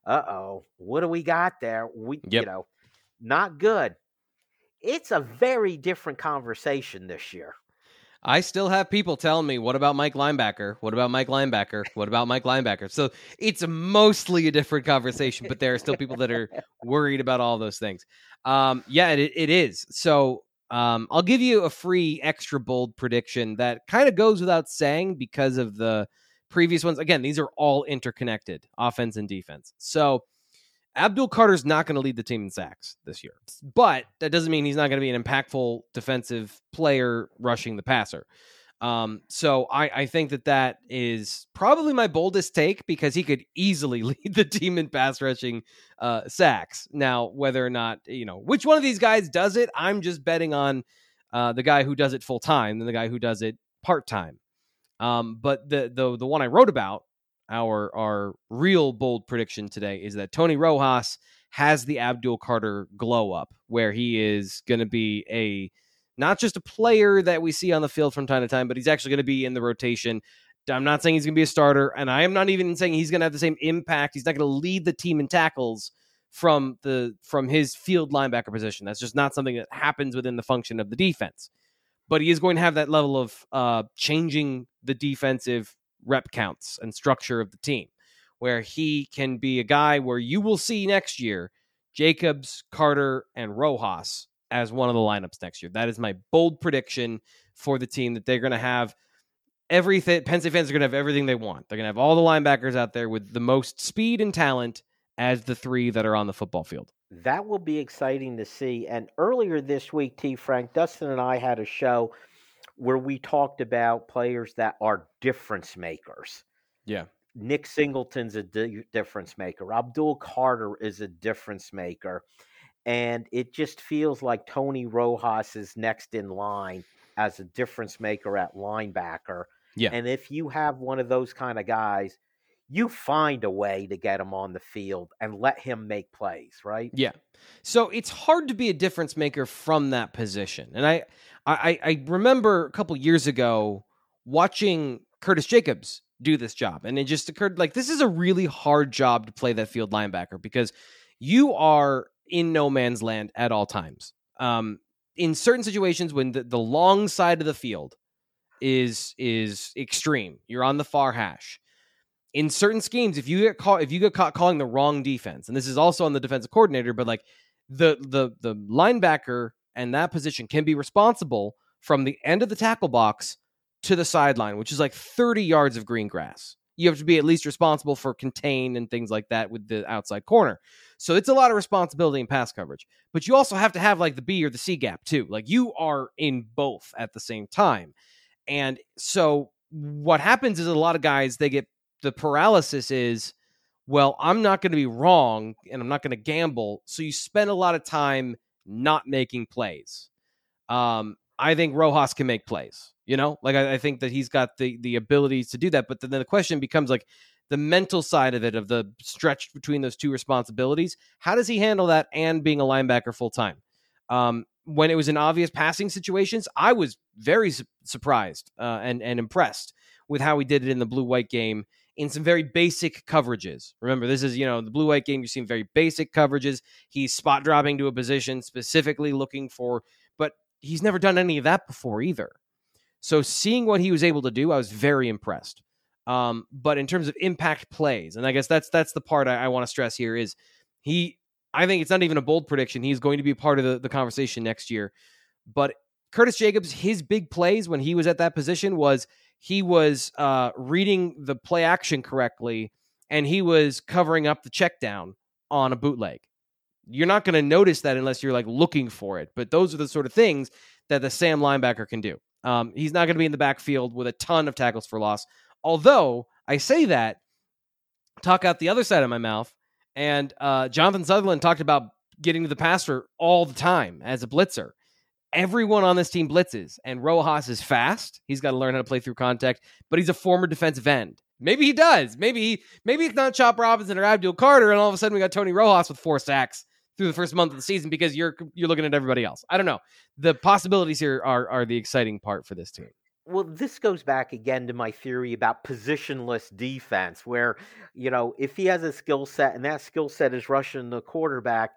uh oh, what do we got there? We yep. you know, not good. It's a very different conversation this year. I still have people telling me, "What about Mike Linebacker? What about Mike Linebacker? What about Mike Linebacker?" So it's mostly a different conversation, but there are still people that are worried about all those things. Um, yeah, it, it is. So um, I'll give you a free extra bold prediction that kind of goes without saying because of the previous ones. Again, these are all interconnected, offense and defense. So Abdul Carter's not going to lead the team in sacks this year, but that doesn't mean he's not going to be an impactful defensive player rushing the passer. Um, so I, I think that that is probably my boldest take because he could easily *laughs* lead the team in pass rushing uh, sacks. Now, whether or not you know which one of these guys does it, I'm just betting on uh, the guy who does it full time and the guy who does it part time. Um, but the the the one I wrote about our our real bold prediction today is that Tony Rojas has the Abdul Carter glow up, where he is going to be a not just a player that we see on the field from time to time, but he's actually going to be in the rotation. I'm not saying he's going to be a starter, and I am not even saying he's going to have the same impact. He's not going to lead the team in tackles from the from his field linebacker position. That's just not something that happens within the function of the defense. But he is going to have that level of uh, changing the defensive rep counts and structure of the team, where he can be a guy where you will see next year Jacobs, Carter, and Rojas as one of the lineups next year. That is my bold prediction for the team that they're going to have everything. Penn State fans are going to have everything they want. They're going to have all the linebackers out there with the most speed and talent as the three that are on the football field. That will be exciting to see. And earlier this week, T. Frank, Dustin and I had a show where we talked about players that are difference makers. Yeah. Nick Singleton's a di- difference maker. Abdul Carter is a difference maker. And it just feels like Tony Rojas is next in line as a difference maker at linebacker. Yeah. And if you have one of those kind of guys, you find a way to get him on the field and let him make plays, right? Yeah. So it's hard to be a difference maker from that position. And I I, I remember a couple years ago watching Curtis Jacobs do this job. And it just occurred like this is a really hard job to play that field linebacker because you are in no man's land at all times. Um, in certain situations when the, the long side of the field is is extreme, you're on the far hash. In certain schemes, if you get caught if you get caught calling the wrong defense, and this is also on the defensive coordinator, but like the the the linebacker and that position can be responsible from the end of the tackle box to the sideline, which is like 30 yards of green grass. You have to be at least responsible for contain and things like that with the outside corner. So it's a lot of responsibility in pass coverage. But you also have to have like the B or the C gap too. Like you are in both at the same time. And so what happens is a lot of guys they get the paralysis is well, I'm not going to be wrong and I'm not going to gamble. So you spend a lot of time not making plays. Um, I think Rojas can make plays. You know, like I, I, think that he's got the the abilities to do that. But then the question becomes like the mental side of it, of the stretch between those two responsibilities. How does he handle that and being a linebacker full time? Um, when it was in obvious passing situations, I was very su- surprised uh, and and impressed with how he did it in the blue white game in some very basic coverages. Remember, this is, you know, the blue white game, you're seeing very basic coverages. He's spot dropping to a position, specifically looking for, but he's never done any of that before either. So seeing what he was able to do, I was very impressed. Um, but in terms of impact plays, and I guess that's that's the part I, I want to stress here is he I think it's not even a bold prediction. He's going to be part of the, the conversation next year. But Curtis Jacobs, his big plays when he was at that position was he was uh, reading the play action correctly and he was covering up the check down on a bootleg. You're not going to notice that unless you're like looking for it. But those are the sort of things that the Sam linebacker can do. Um, he's not going to be in the backfield with a ton of tackles for loss. Although I say that, talk out the other side of my mouth. And uh, Jonathan Sutherland talked about getting to the passer all the time as a blitzer. Everyone on this team blitzes, and Rojas is fast. He's got to learn how to play through contact, but he's a former defensive end. Maybe he does. Maybe he, maybe it's not Chop Robinson or Abdul Carter, and all of a sudden we got Tony Rojas with four sacks through the first month of the season because you're you're looking at everybody else. I don't know. The possibilities here are are the exciting part for this team. Well, this goes back again to my theory about positionless defense, where, you know, if he has a skill set and that skill set is rushing the quarterback,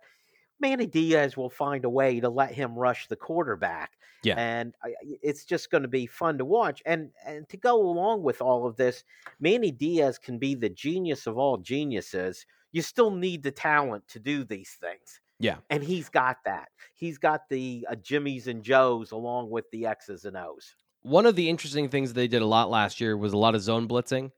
Manny Diaz will find a way to let him rush the quarterback. Yeah. And it's just going to be fun to watch. And and to go along with all of this, Manny Diaz can be the genius of all geniuses. You still need the talent to do these things. Yeah. And he's got that. He's got the uh, Jimmys and Joes along with the X's and O's. One of the interesting things they did a lot last year was a lot of zone blitzing.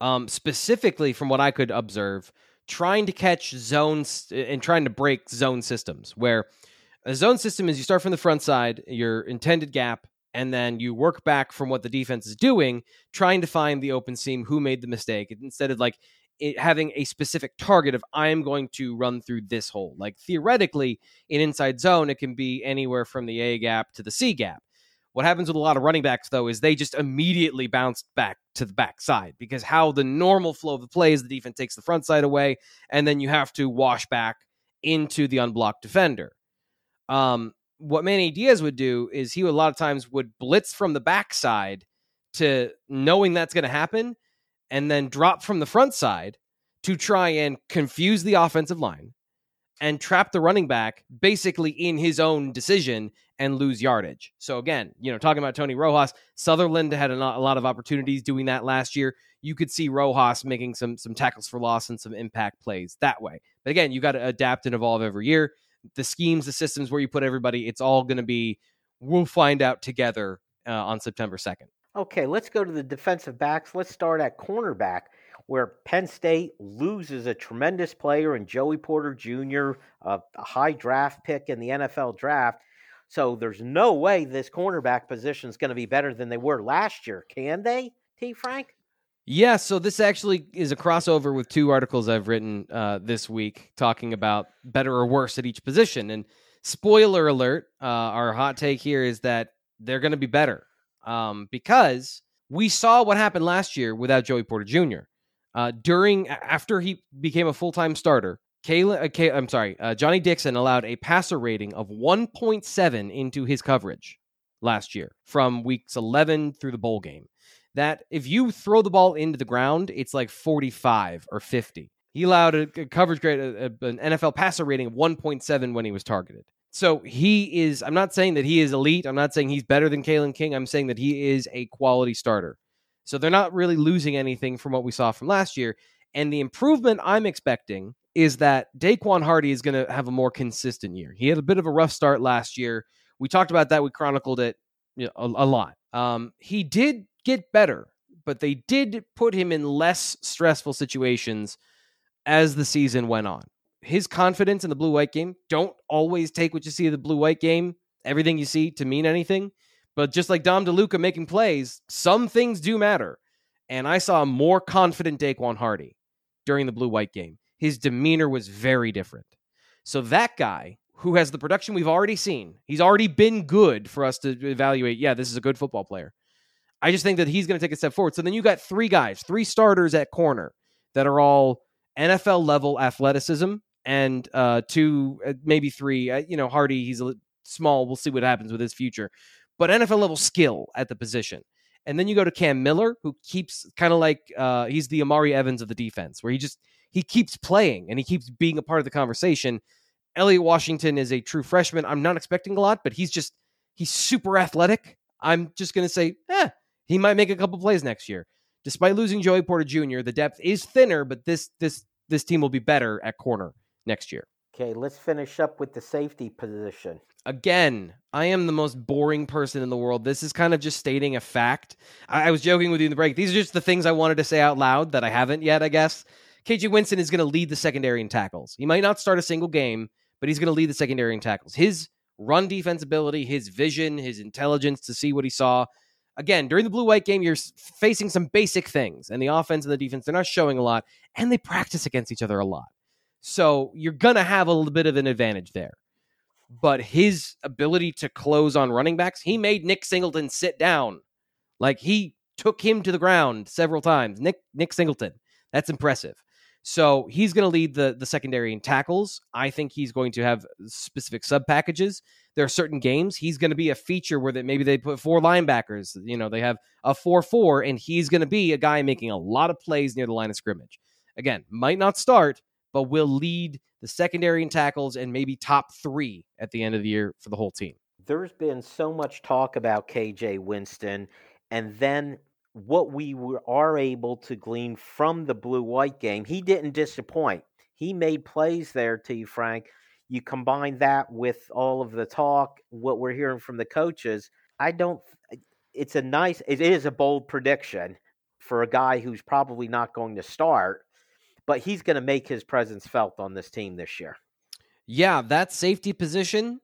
Um, specifically, from what I could observe, trying to catch zones and trying to break zone systems where a zone system is you start from the front side, your intended gap, and then you work back from what the defense is doing, trying to find the open seam, who made the mistake, instead of like it, having a specific target of I am going to run through this hole. Like theoretically, in inside zone, it can be anywhere from the A gap to the C gap. What happens with a lot of running backs, though, is they just immediately bounce back to the back side because how the normal flow of the play is the defense takes the front side away, and then you have to wash back into the unblocked defender. Um, what Manny Diaz would do is he a lot of times would blitz from the backside to knowing that's going to happen, and then drop from the front side to try and confuse the offensive line and trap the running back basically in his own decision and lose yardage. So again, you know, talking about Tony Rojas, Sutherland had a, lot of opportunities doing that last year. You could see Rojas making some some tackles for loss and some impact plays that way. But again, you got to adapt and evolve every year. The schemes, the systems where you put everybody, it's all going to be we'll find out together uh, on September 2nd. Okay, let's go to the defensive backs. Let's start at cornerback where Penn State loses a tremendous player in Joey Porter Jr., a, high draft pick in the NFL draft. So there's no way this cornerback position is going to be better than they were last year. Can they, T. Frank? Yeah, so this actually is a crossover with two articles I've written uh, this week talking about better or worse at each position. And spoiler alert, uh, our hot take here is that they're going to be better um, because we saw what happened last year without Joey Porter Jr. Uh, during after he became a full time starter, Kayla, uh, Kay, I'm sorry, uh, Johnny Dixon allowed a passer rating of 1.7 into his coverage last year from weeks 11 through the bowl game. That if you throw the ball into the ground, it's like 45 or 50. He allowed a, a coverage grade, a, a, an NFL passer rating of 1.7 when he was targeted. So he is. I'm not saying that he is elite. I'm not saying he's better than Kalen King. I'm saying that he is a quality starter. So they're not really losing anything from what we saw from last year. And the improvement I'm expecting is that Daequan Hardy is going to have a more consistent year. He had a bit of a rough start last year. We talked about that. We chronicled it you know, a, a, lot. Um, he did get better, but they did put him in less stressful situations as the season went on. His confidence in the blue white game, don't always take what you see in the blue white game, everything you see to mean anything. But just like Dom DeLuca making plays, some things do matter. And I saw a more confident Daequan Hardy during the blue white game. His demeanor was very different. So that guy who has the production we've already seen, he's already been good for us to evaluate. Yeah, this is a good football player. I just think that he's going to take a step forward. So then you got three guys, three starters at corner that are all NFL level athleticism and uh, two, uh, maybe three. Uh, you know, Hardy, he's a small. We'll see what happens with his future but NFL level skill at the position. And then you go to Cam Miller, who keeps kind of like uh, he's the Omari Evans of the defense, where he just he keeps playing and he keeps being a part of the conversation. Elliot Washington is a true freshman. I'm not expecting a lot, but he's just he's super athletic. I'm just gonna say, eh, he might make a couple plays next year. Despite losing Joey Porter Jr., the depth is thinner, but this this this team will be better at corner next year. Okay, let's finish up with the safety position. Again, I am the most boring person in the world. This is kind of just stating a fact. I, I was joking with you in the break. These are just the things I wanted to say out loud that I haven't yet, I guess. KJ Winston is going to lead the secondary in tackles. He might not start a single game, but he's going to lead the secondary in tackles. His run defense ability, his vision, his intelligence to see what he saw. Again, during the blue white game, you're facing some basic things, and the offense and the defense, they're not showing a lot, and they practice against each other a lot. So you're going to have a little bit of an advantage there. But his ability to close on running backs, he made Nick Singleton sit down. Like he took him to the ground several times. Nick Nick Singleton. That's impressive. So he's going to lead the the secondary in tackles. I think he's going to have specific sub packages. There are certain games he's going to be a feature where that maybe they put four linebackers. You know, they have a four four, and he's going to be a guy making a lot of plays near the line of scrimmage. Again, might not start, but will lead the secondary in tackles and maybe top three at the end of the year for the whole team. There's been so much talk about KJ Winston, and then what we are able to glean from the blue white game, he didn't disappoint. He made plays there to you, Frank. You combine that with all of the talk, what we're hearing from the coaches. I don't, it's a nice, it is a bold prediction for a guy who's probably not going to start, but he's going to make his presence felt on this team this year. Yeah, that safety position,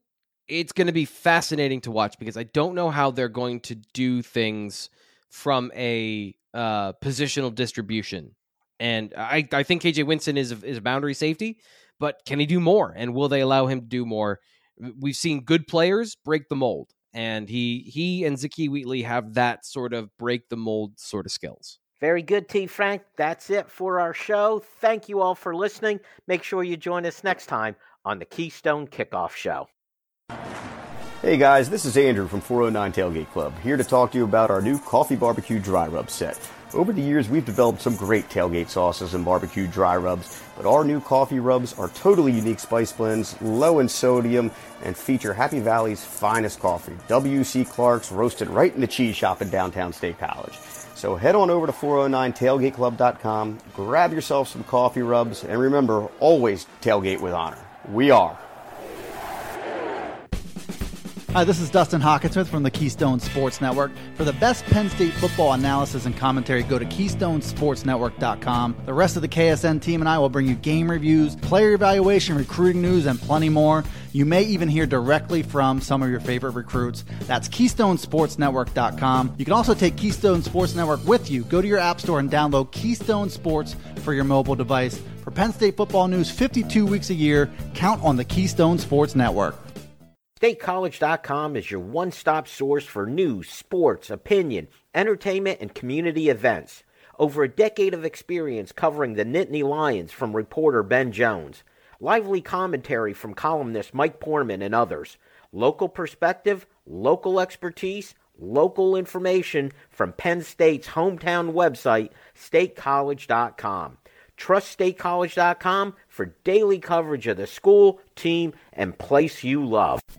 it's going to be fascinating to watch because I don't know how they're going to do things from a uh, positional distribution. And I, I think KJ Winston is a, is a boundary safety, but can he do more? And will they allow him to do more? We've seen good players break the mold, and he he and Zakee Wheatley have that sort of break the mold sort of skills. Very good, T. Frank. That's it for our show. Thank you all for listening. Make sure you join us next time on the Keystone Kickoff Show. Hey guys, this is Andrew from 409 Tailgate Club, here to talk to you about our new coffee barbecue dry rub set. Over the years, we've developed some great tailgate sauces and barbecue dry rubs, but our new coffee rubs are totally unique spice blends, low in sodium, and feature Happy Valley's finest coffee, W.C. Clark's, roasted right in the cheese shop in downtown State College. So head on over to 409tailgateclub.com, grab yourself some coffee rubs, and remember, always tailgate with honor. We are. Hi, this is Dustin Hockensmith from the Keystone Sports Network. For the best Penn State football analysis and commentary, go to KeystonesportsNetwork.com. The rest of the KSN team and I will bring you game reviews, player evaluation, recruiting news, and plenty more. You may even hear directly from some of your favorite recruits. That's KeystonesportsNetwork.com. You can also take Keystone Sports Network with you. Go to your app store and download Keystone Sports for your mobile device. For Penn State football news 52 weeks a year, count on the Keystone Sports Network. StateCollege.com is your one stop source for news, sports, opinion, entertainment, and community events. Over a decade of experience covering the Nittany Lions from reporter Ben Jones. Lively commentary from columnist Mike Poorman and others. Local perspective, local expertise, local information from Penn State's hometown website, statecollege.com. Trust statecollege.com for daily coverage of the school, team, and place you love.